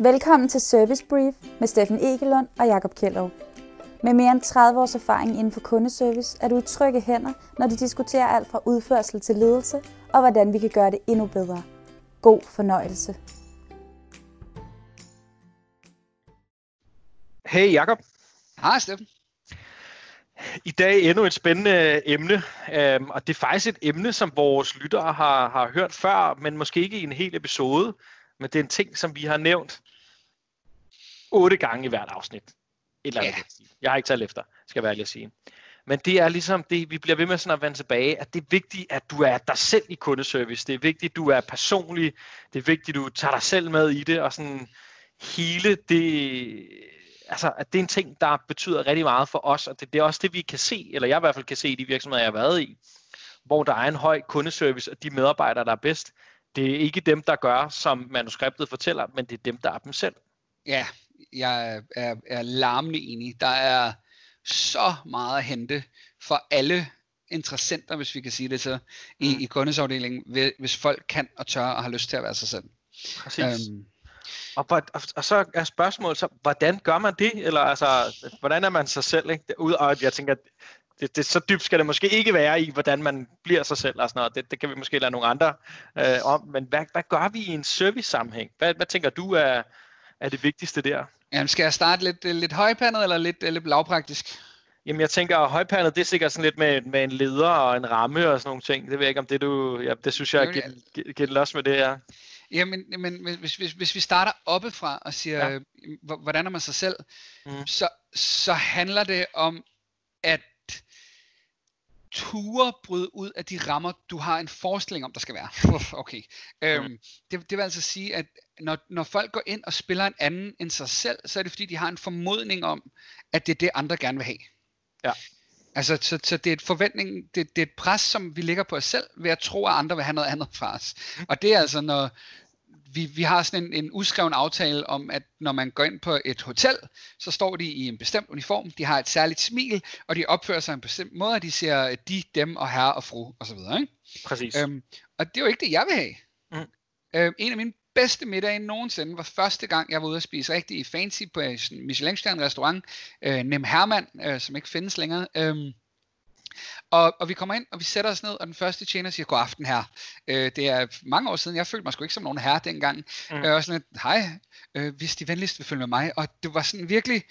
Velkommen til Service Brief med Steffen Egelund og Jakob Kjellerup. Med mere end 30 års erfaring inden for kundeservice er du i trygge hænder, når de diskuterer alt fra udførsel til ledelse og hvordan vi kan gøre det endnu bedre. God fornøjelse. Hey Jakob. Hej Steffen. I dag endnu et spændende emne, øhm, og det er faktisk et emne, som vores lyttere har, har hørt før, men måske ikke i en hel episode, men det er en ting, som vi har nævnt otte gange i hvert afsnit. Et eller andet. Yeah. Jeg har ikke talt efter, skal jeg være ærlig at sige. Men det er ligesom det, vi bliver ved med sådan at vende tilbage, at det er vigtigt, at du er dig selv i kundeservice. Det er vigtigt, at du er personlig. Det er vigtigt, at du tager dig selv med i det, og sådan hele det, altså, at det er en ting, der betyder rigtig meget for os, og det, det er også det, vi kan se, eller jeg i hvert fald kan se i de virksomheder, jeg har været i, hvor der er en høj kundeservice, og de medarbejdere, der er bedst, det er ikke dem, der gør, som manuskriptet fortæller, men det er dem, der er dem selv. Ja, jeg er, er, larmende enig. Der er så meget at hente for alle interessenter, hvis vi kan sige det så, i, mm. i kundesafdelingen, hvis folk kan og tør og har lyst til at være sig selv. Præcis. Øhm, og, og, og så er spørgsmålet så, hvordan gør man det? Eller altså, hvordan er man sig selv? Ikke? Ud, og jeg tænker, det, det, så dybt skal det måske ikke være i, hvordan man bliver sig selv og sådan noget. Det, det kan vi måske lade nogle andre øh, om. Men hvad, hvad gør vi i en service-sammenhæng? Hvad, hvad tænker du er, er det vigtigste der? Jamen, skal jeg starte lidt, lidt højpandet eller lidt, lidt lavpraktisk? Jamen, jeg tænker, at højpandet, det er sikkert sådan lidt med, med en leder og en ramme og sådan nogle ting. Det ved jeg ikke, om det du... Ja, det synes jeg, er get los med det her. Jamen, men hvis, hvis, hvis vi starter oppefra og siger, ja. hvordan er man sig selv, mm. så, så handler det om, at ture bryde ud af de rammer, du har en forestilling om, der skal være. okay. Øhm, mm. det, det vil altså sige, at når, når folk går ind og spiller en anden end sig selv, så er det fordi, de har en formodning om, at det er det, andre gerne vil have. Ja. Altså, så, så det er et forventning, det, det er et pres, som vi ligger på os selv, ved at tro, at andre vil have noget andet fra os. Mm. Og det er altså, når, vi, vi har sådan en, en uskreven aftale om, at når man går ind på et hotel, så står de i en bestemt uniform, de har et særligt smil, og de opfører sig en bestemt måde, og de siger de, dem og herre og fru osv. Ikke? Præcis. Øhm, og det er jo ikke det, jeg vil have. Mm. Øhm, en af mine bedste middage nogensinde var første gang, jeg var ude at spise rigtig fancy på en Michelin-stjerne restaurant, øh, Nem Hermann, øh, som ikke findes længere. Øh, og, og vi kommer ind, og vi sætter os ned, og den første tjener siger, god aften her. Øh, det er mange år siden, jeg følte mig sgu ikke som nogen herre dengang. Mm. Øh, og sådan lidt, hej, øh, hvis de venligst vil følge med mig. Og det var sådan virkelig,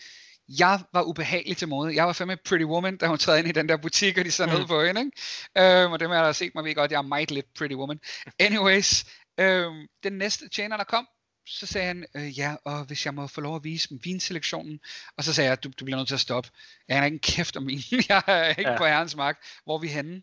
jeg var ubehagelig til mode. Jeg var fandme pretty woman, da hun træder ind i den der butik, og de sad mm. ned på hende. Ikke? Øh, og dem, der har set mig, ved godt, jeg er meget lidt pretty woman. Anyways, øh, den næste tjener, der kom, så sagde han, øh, ja, og hvis jeg må få lov at vise dem vinselektionen, og så sagde jeg, du, du bliver nødt til at stoppe. Jeg har ikke en kæft om vin, jeg er ikke ja. på herrens mark, hvor er vi henne?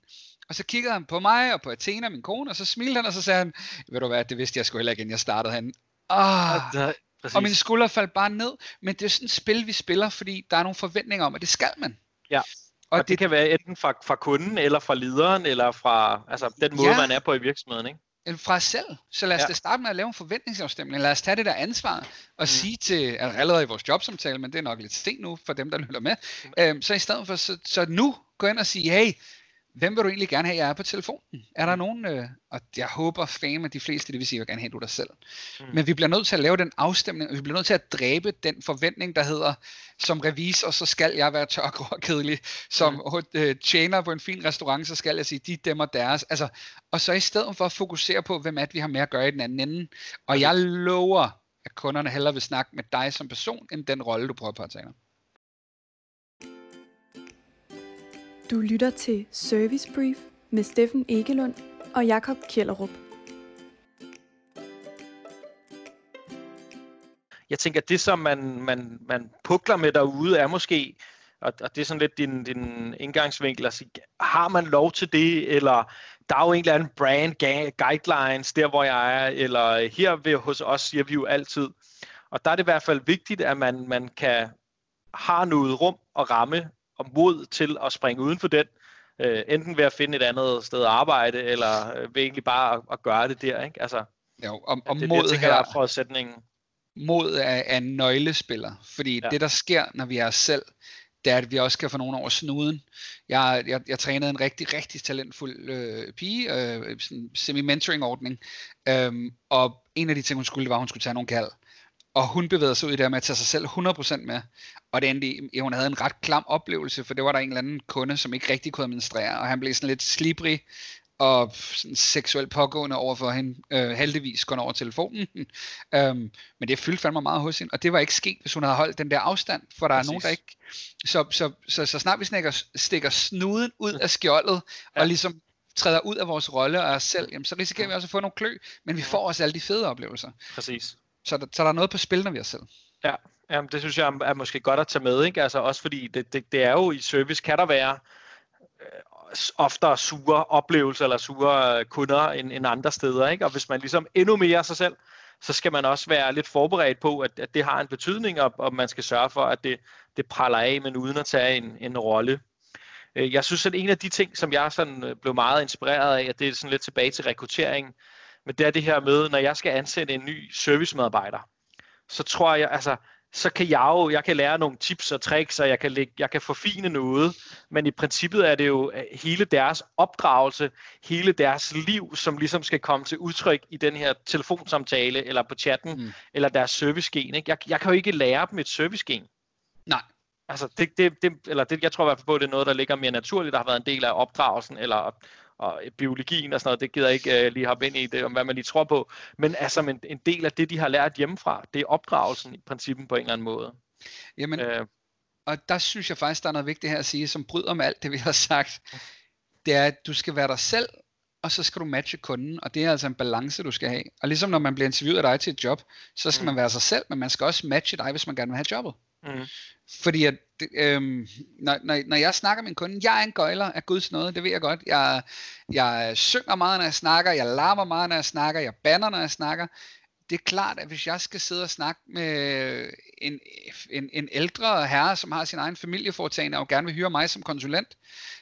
Og så kiggede han på mig og på Athena, min kone, og så smilte han, og så sagde han, ved du hvad, det vidste jeg sgu heller ikke, inden jeg startede han. Ah, ja, og min skulder faldt bare ned, men det er sådan et spil, vi spiller, fordi der er nogle forventninger om, at det skal man. Ja. Og, og det, det kan være enten fra, fra kunden, eller fra lederen, eller fra altså, den måde, ja. man er på i virksomheden, ikke? Fra os selv. Så lad os ja. da starte med at lave en forventningsafstemning. Lad os tage det der ansvar og mm. sige til, altså allerede i vores jobsamtale, men det er nok lidt sent nu for dem, der lytter med. Mm. Øhm, så i stedet for, så, så nu gå ind og sige, hey, hvem vil du egentlig gerne have, jeg er på telefonen? Er der mm. nogen, øh, og jeg håber fame, at de fleste, det vil sige, at jeg gerne have du dig selv. Mm. Men vi bliver nødt til at lave den afstemning, og vi bliver nødt til at dræbe den forventning, der hedder, som revisor, så skal jeg være tør, og kedelig. Som mm. øh, tjener på en fin restaurant, så skal jeg sige, de dem og deres. Altså, og så i stedet for at fokusere på, hvem er det, vi har med at gøre i den anden ende. Og jeg lover, at kunderne hellere vil snakke med dig som person, end den rolle, du prøver på at tage. Du lytter til Service Brief med Steffen Egelund og Jakob Kjellerup. Jeg tænker, at det, som man, man, man pukler med derude, er måske, og, og det er sådan lidt din, din indgangsvinkel, at sige, har man lov til det, eller der er jo en eller anden brand guidelines, der hvor jeg er, eller her ved, hos os siger vi jo altid. Og der er det i hvert fald vigtigt, at man, man kan har noget rum og ramme og mod til at springe uden for den, øh, enten ved at finde et andet sted at arbejde, eller øh, ved egentlig bare at, at gøre det der, ikke? Altså, jo, og, og det, mod det, tænker, her, er forudsætningen. Mod er, er en nøglespiller, fordi ja. det der sker, når vi er os selv, det er, at vi også kan få nogen over snuden. Jeg, jeg, jeg trænede en rigtig, rigtig talentfuld øh, pige, øh, sådan en semi-mentoring-ordning, øhm, og en af de ting, hun skulle, det var, at hun skulle tage nogle kald. og hun bevægede sig ud i det med at tage sig selv 100% med. Og det endte, hun havde en ret klam oplevelse, for det var der en eller anden kunde, som ikke rigtig kunne administrere, og han blev sådan lidt slibrig og sådan seksuelt pågående over for hende, øh, heldigvis kun over telefonen. øhm, men det fyldte fandme meget hos hende, og det var ikke sket, hvis hun havde holdt den der afstand, for der Præcis. er nogen, der ikke... Så, så, så, så snart vi stikker, stikker snuden ud af skjoldet, ja. og ligesom træder ud af vores rolle og os selv, jamen, så risikerer vi også at få nogle klø, men vi får også alle de fede oplevelser. Præcis. Så, der, så der er noget på spil, når vi er selv. Ja, jamen, det synes jeg er måske godt at tage med, ikke? Altså også fordi det, det, det er jo i service, kan der være øh, oftere sure oplevelser eller sure kunder end, end andre steder, ikke? Og hvis man ligesom endnu mere sig selv, så skal man også være lidt forberedt på, at, at det har en betydning, og, og man skal sørge for, at det, det praller af, men uden at tage en, en rolle. Øh, jeg synes, at en af de ting, som jeg sådan øh, blev meget inspireret af, at det er sådan lidt tilbage til rekruttering, men det er det her med, når jeg skal ansætte en ny servicemedarbejder, så tror jeg, altså, så kan jeg jo, jeg kan lære nogle tips og tricks, og jeg kan, lægge, jeg kan forfine noget, men i princippet er det jo øh, hele deres opdragelse, hele deres liv, som ligesom skal komme til udtryk i den her telefonsamtale, eller på chatten, mm. eller deres servicegen. Ikke? Jeg, jeg kan jo ikke lære dem et servicegen. Nej. Altså, det, det, det, eller det, jeg tror i hvert fald på, at det er noget, der ligger mere naturligt, der har været en del af opdragelsen, eller og biologien og sådan noget, det gider jeg ikke uh, lige hoppe ind i det, om hvad man lige tror på, men altså en, en del af det, de har lært hjemmefra, det er opdragelsen i princippet på en eller anden måde. Jamen, uh, og der synes jeg faktisk, der er noget vigtigt her at sige, som bryder med alt det, vi har sagt. Det er, at du skal være dig selv, og så skal du matche kunden, og det er altså en balance, du skal have. Og ligesom når man bliver interviewet af dig til et job, så skal mm. man være sig selv, men man skal også matche dig, hvis man gerne vil have jobbet. Mm. Fordi at, øhm, når, når, når jeg snakker med en kunde, jeg er en gøjler af Guds nåde, det ved jeg godt. Jeg, jeg synger meget, når jeg snakker, jeg larmer meget, når jeg snakker, jeg banner, når jeg snakker. Det er klart, at hvis jeg skal sidde og snakke med en, en, en ældre herre, som har sin egen familieforetagende og gerne vil hyre mig som konsulent,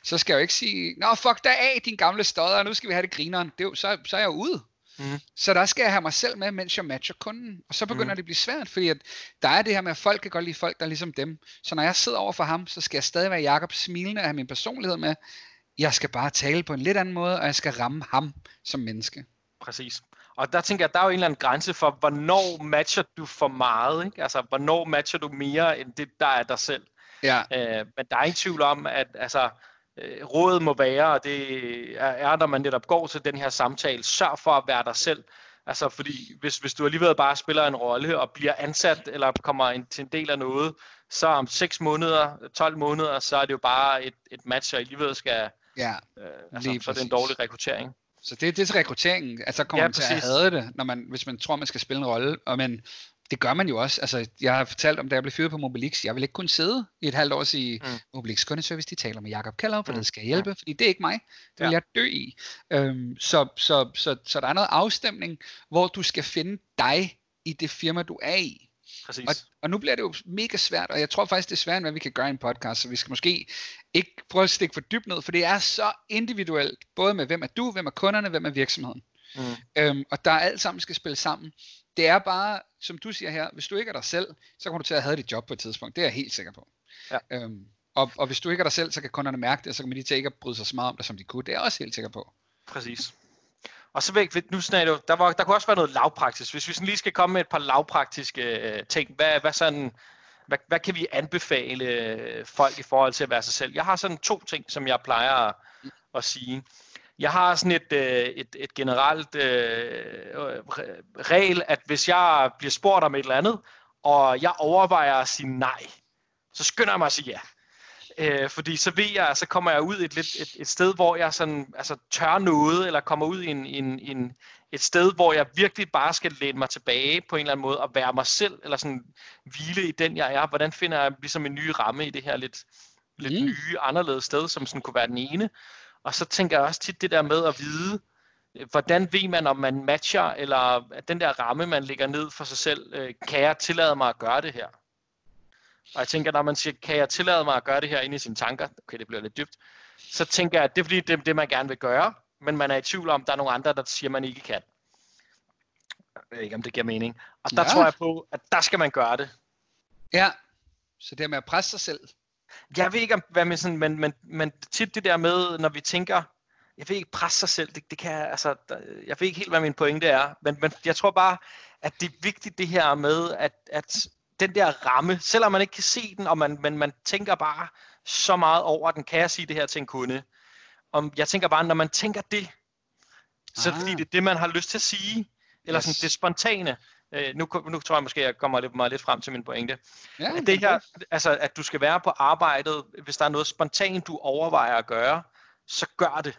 så skal jeg jo ikke sige, nå fuck dig af, din gamle stodder, nu skal vi have det grineren. Det er jo, så, så er jeg jo ude. Mm. Så der skal jeg have mig selv med, mens jeg matcher kunden. Og så begynder mm. det at blive svært, fordi at der er det her med, at folk kan godt lide folk, der er ligesom dem. Så når jeg sidder over for ham, så skal jeg stadig være Jakob smilende og have min personlighed med. Jeg skal bare tale på en lidt anden måde, og jeg skal ramme ham som menneske. Præcis. Og der tænker jeg, der er jo en eller anden grænse for, hvornår matcher du for meget, ikke? Altså, hvornår matcher du mere, end det, der er dig selv. Ja. Øh, men der er ingen tvivl om, at altså, øh, rådet må være, og det er, er, når man netop går til den her samtale, sørg for at være dig selv. Altså fordi hvis, hvis du alligevel bare spiller en rolle og bliver ansat eller kommer ind til en del af noget, så om 6 måneder, 12 måneder, så er det jo bare et, et match, og alligevel skal... Ja, øh, altså, så er det en dårlig rekruttering. Så det, det er til rekrutteringen. Altså kommer ja, man til præcis. at have det, når man, hvis man tror, man skal spille en rolle. Og men det gør man jo også. Altså, jeg har fortalt om, da jeg blev fyret på Mobilix, jeg vil ikke kunne sidde i et halvt år og sige, mm. Mobilix kundeservice, de taler med Jakob Keller, for mm. det skal hjælpe, ja. fordi det er ikke mig. Det vil ja. jeg dø i. Øhm, så, så, så, så der er noget afstemning, hvor du skal finde dig i det firma, du er i. Præcis. Og, og nu bliver det jo mega svært, og jeg tror faktisk, det er svært, hvad vi kan gøre i en podcast, så vi skal måske ikke prøve at stikke for dybt ned, for det er så individuelt, både med hvem er du, hvem er kunderne, hvem er virksomheden. Mm. Øhm, og der alt sammen skal spille sammen. Det er bare, som du siger her, hvis du ikke er dig selv, så kommer du til at have dit job på et tidspunkt. Det er jeg helt sikker på. Ja. Øhm, og, og hvis du ikke er dig selv, så kan kunderne mærke det, og så kommer de til ikke at bryde sig så meget om det, som de kunne. Det er jeg også helt sikker på. Præcis. Og så væk, nu snakker der, var, der kunne også være noget lavpraktisk. Hvis vi sådan lige skal komme med et par lavpraktiske øh, ting, hvad, hvad, sådan, hvad, hvad kan vi anbefale øh, folk i forhold til at være sig selv? Jeg har sådan to ting, som jeg plejer at, at sige. Jeg har sådan et, øh, et, et generelt øh, regel, at hvis jeg bliver spurgt om et eller andet, og jeg overvejer at sige nej, så skynder jeg mig at sige ja. Øh, fordi så ved jeg, så kommer jeg ud et, et, et, et sted, hvor jeg sådan, altså, tør noget, eller kommer ud i en, en, en, et sted, hvor jeg virkelig bare skal læne mig tilbage på en eller anden måde, og være mig selv, eller sådan hvile i den, jeg er. Hvordan finder jeg ligesom en ny ramme i det her lidt, lidt mm. nye, anderledes sted, som sådan kunne være den ene. Og så tænker jeg også tit det der med at vide, hvordan ved man, om man matcher, eller den der ramme, man lægger ned for sig selv, øh, kan jeg tillade mig at gøre det her? Og jeg tænker, når man siger, kan jeg tillade mig at gøre det her inde i sine tanker, okay, det bliver lidt dybt, så tænker jeg, at det er fordi, det er det, man gerne vil gøre, men man er i tvivl om, at der er nogle andre, der siger, at man ikke kan. Jeg ved ikke, om det giver mening. Og der ja. tror jeg på, at der skal man gøre det. Ja, så det med at presse sig selv. Jeg ved ikke, om, hvad med sådan, men, men, men tit det der med, når vi tænker, jeg vil ikke presse sig selv, det, det kan altså, jeg ved ikke helt, hvad min pointe er, men, men jeg tror bare, at det er vigtigt det her med, at, at den der ramme, selvom man ikke kan se den, og man, men man tænker bare så meget over den, kan jeg sige det her til en kunde. Om, jeg tænker bare, når man tænker det, så ah. fordi det er det, man har lyst til at sige, eller yes. sådan det spontane. Øh, nu, nu tror jeg måske, at jeg kommer lidt, meget lidt frem til min pointe. Ja, at det her, altså, at du skal være på arbejdet, hvis der er noget spontant, du overvejer at gøre, så gør det.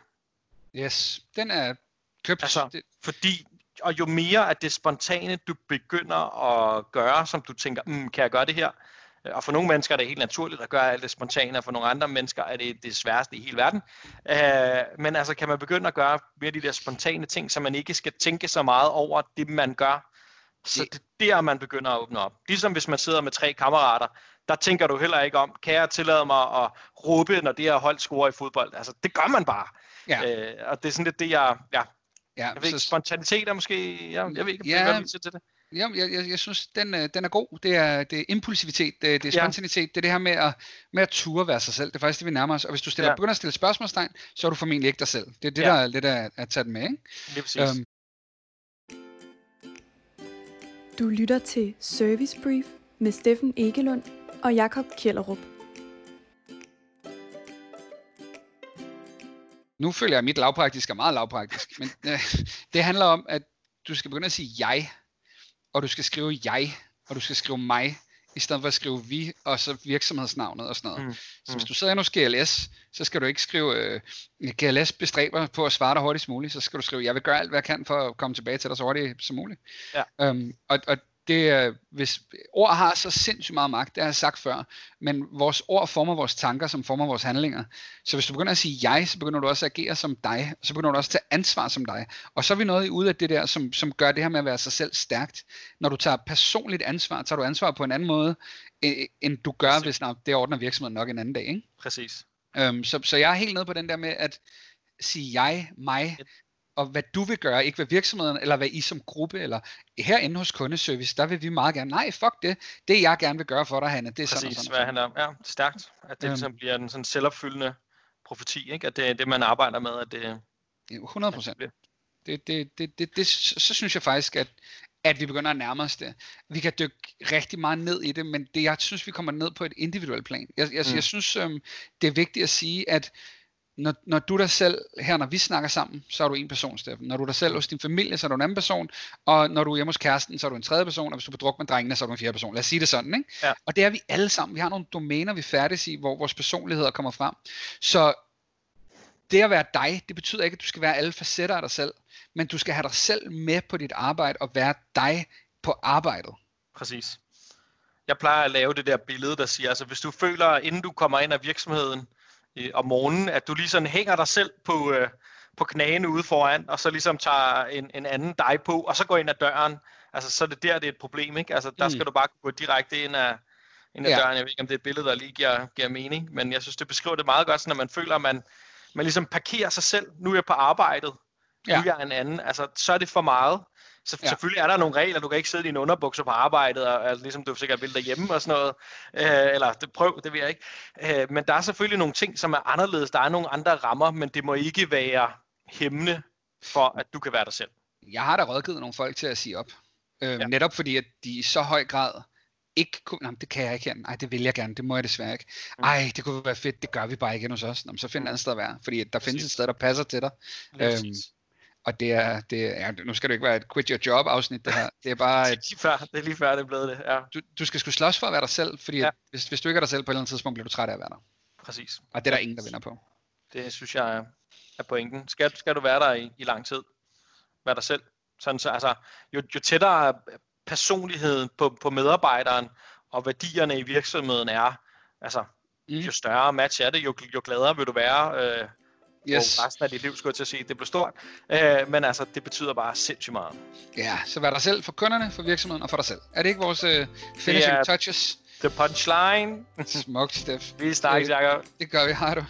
Yes, den er købt. Altså, fordi, og jo mere at det spontane, du begynder at gøre, som du tænker, mm, kan jeg gøre det her? Og for nogle mennesker er det helt naturligt at gøre alt det spontane, og for nogle andre mennesker er det det sværeste i hele verden. Uh, men altså kan man begynde at gøre mere de der spontane ting, så man ikke skal tænke så meget over det, man gør. Så det er der, man begynder at åbne op. Ligesom hvis man sidder med tre kammerater, der tænker du heller ikke om, kan jeg tillade mig at råbe, når det her hold scorer i fodbold? Altså, det gør man bare. Ja. Uh, og det er sådan lidt det, jeg... Ja, Ja, jeg ved ikke, spontanitet er måske, jeg, jeg ved ikke, ja, hvad til det. Ja, jeg, jeg, jeg synes, den, øh, den er god. Det er, det er impulsivitet, det, det er spontanitet, ja. det er det her med at, med at ture være sig selv. Det er faktisk det, vi nærmer os. Og hvis du stiller, ja. begynder at stille spørgsmålstegn, så er du formentlig ikke dig selv. Det er det, ja. der er lidt at, at tage den med, ikke? Det er præcis. Um, du lytter til Service Brief med Steffen Egelund og Jakob Kjellerup. Nu føler jeg, at mit lavpraktisk er meget lavpraktisk, men øh, det handler om, at du skal begynde at sige jeg, og du skal skrive jeg, og du skal skrive mig, i stedet for at skrive vi, og så virksomhedsnavnet og sådan noget. Mm. Så hvis mm. du sidder hos GLS, så skal du ikke skrive, øh, GLS bestræber på at svare dig hurtigst muligt, så skal du skrive, jeg vil gøre alt, hvad jeg kan for at komme tilbage til dig så hurtigt som muligt. Ja. Um, og, og det, hvis ord har så sindssygt meget magt, det har jeg sagt før, men vores ord former vores tanker, som former vores handlinger. Så hvis du begynder at sige jeg, så begynder du også at agere som dig, så begynder du også at tage ansvar som dig. Og så er vi noget ud af det der, som, som gør det her med at være sig selv stærkt. Når du tager personligt ansvar, tager du ansvar på en anden måde, end du gør, Præcis. hvis det ordner virksomheden nok en anden dag. Ikke? Præcis. Um, så, så jeg er helt nede på den der med at sige jeg, mig, og hvad du vil gøre, ikke hvad virksomheden, eller hvad I som gruppe, eller herinde hos kundeservice, der vil vi meget gerne, nej, fuck det, det jeg gerne vil gøre for dig, Hanne, det er Præcis, sådan og sådan. hvad han er, ja, stærkt, at det øhm, ligesom bliver en sådan selvopfyldende profeti, ikke? at det er det, man arbejder med, at det... 100 procent. Det, det, det, det, det, det, så synes jeg faktisk, at, at vi begynder at nærme os det. Vi kan dykke rigtig meget ned i det, men det, jeg synes, vi kommer ned på et individuelt plan. Jeg, jeg, mm. jeg synes, øhm, det er vigtigt at sige, at når, når du dig selv, her når vi snakker sammen, så er du en person, Steffen. Når du er dig selv hos din familie, så er du en anden person. Og når du er hjemme hos kæresten, så er du en tredje person. Og hvis du er på druk med drengene, så er du en fjerde person. Lad os sige det sådan, ikke? Ja. Og det er vi alle sammen. Vi har nogle domæner, vi færdes i, hvor vores personligheder kommer frem. Så det at være dig, det betyder ikke, at du skal være alle facetter af dig selv. Men du skal have dig selv med på dit arbejde og være dig på arbejdet. Præcis. Jeg plejer at lave det der billede, der siger, altså hvis du føler, inden du kommer ind af virksomheden, øh, om morgenen, at du ligesom hænger dig selv på, øh, på knæene ude foran, og så ligesom tager en, en anden dig på, og så går ind ad døren. Altså, så er det der, det er et problem, ikke? Altså, der mm. skal du bare gå direkte ind ad, ind ad ja. døren. Jeg ved ikke, om det er et billede, der lige giver, giver mening, men jeg synes, det beskriver det meget godt, så når man føler, at man, man ligesom parkerer sig selv. Nu er jeg på arbejdet. Ja. Er jeg en anden. Altså, så er det for meget. Så ja. selvfølgelig er der nogle regler, du kan ikke sidde i dine underbukser på arbejdet, og, og ligesom du sikkert vil derhjemme og sådan noget, øh, eller det, prøv, det vil jeg ikke. Øh, men der er selvfølgelig nogle ting, som er anderledes, der er nogle andre rammer, men det må ikke være hæmmende for, at du kan være dig selv. Jeg har da rådgivet nogle folk til at sige op, øh, ja. netop fordi, at de i så høj grad ikke kunne, nej, det kan jeg ikke, nej, det vil jeg gerne, det må jeg desværre ikke. Mm. Ej, det kunne være fedt, det gør vi bare ikke hos os. Nå, så find et andet sted at være, fordi der findes et sted, der passer til dig. Øhm, og det er, det er, nu skal du ikke være et quit your job afsnit det her. Det er bare et, det, er lige før, det er lige før, det er blevet det. Ja. Du, du skal skulle slås for at være dig selv, fordi ja. hvis, hvis du ikke er dig selv på et eller andet tidspunkt, bliver du træt af at være der. Præcis. Og det er der ingen, der vinder på. Det synes jeg er, er pointen. Skal, skal du være der i, i lang tid? Være dig selv. Sådan, så, altså, jo, jo tættere personligheden på, på medarbejderen og værdierne i virksomheden er, altså, mm. jo større match er det, jo, jo gladere vil du være. Øh, yes. og resten af dit liv, skulle jeg til at sige, det blev stort. Øh, men altså, det betyder bare sindssygt meget. Ja, så vær dig selv for kunderne, for virksomheden og for dig selv. Er det ikke vores øh, finishing touches? The punchline. Smukt, Steff. Vi snakkes, Jacob. Det gør vi, har du.